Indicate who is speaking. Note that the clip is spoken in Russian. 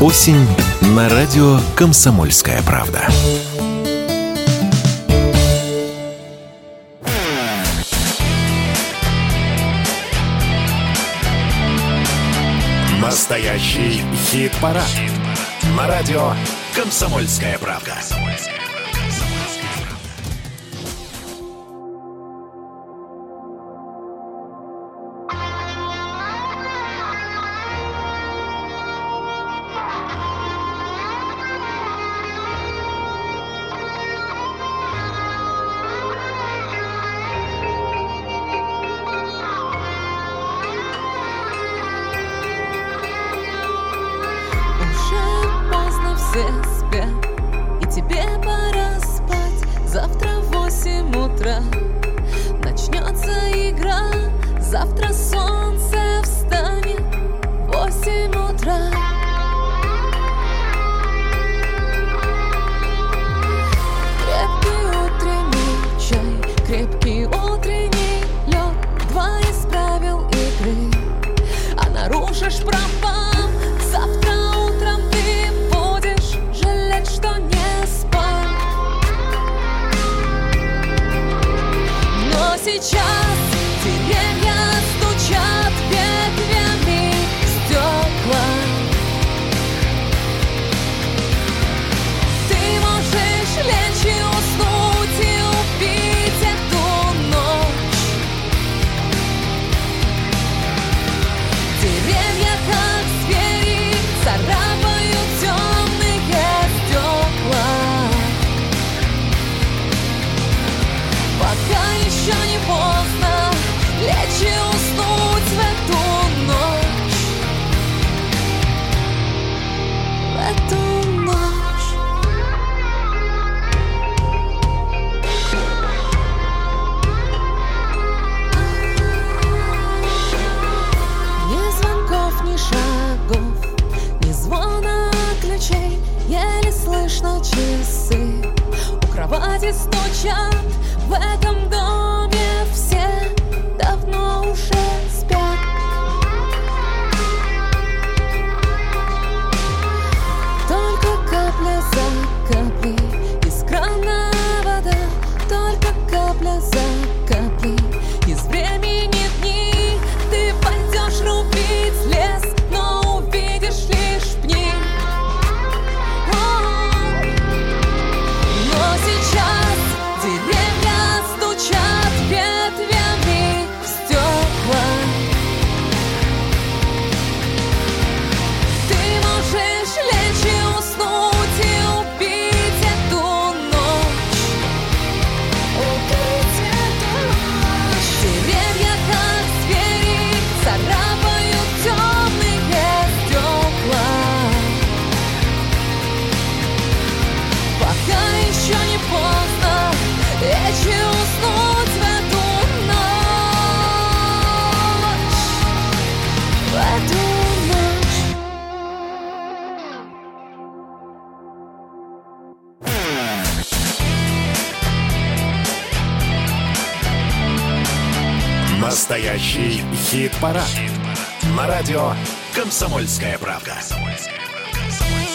Speaker 1: Осень на радио «Комсомольская правда». Настоящий хит-парад. Хит На радио «Комсомольская правда».
Speaker 2: Завтра Начнется игра Завтра солнце встанет в Восемь утра. Крепкий утренний чай Крепкий утренний лед. Два из правил игры. А нарушишь права сейчас. Тебе я стучат в этом году.
Speaker 1: Настоящий хит-парад. хит-парад. На радио «Комсомольская правда. «Комсомольская правка».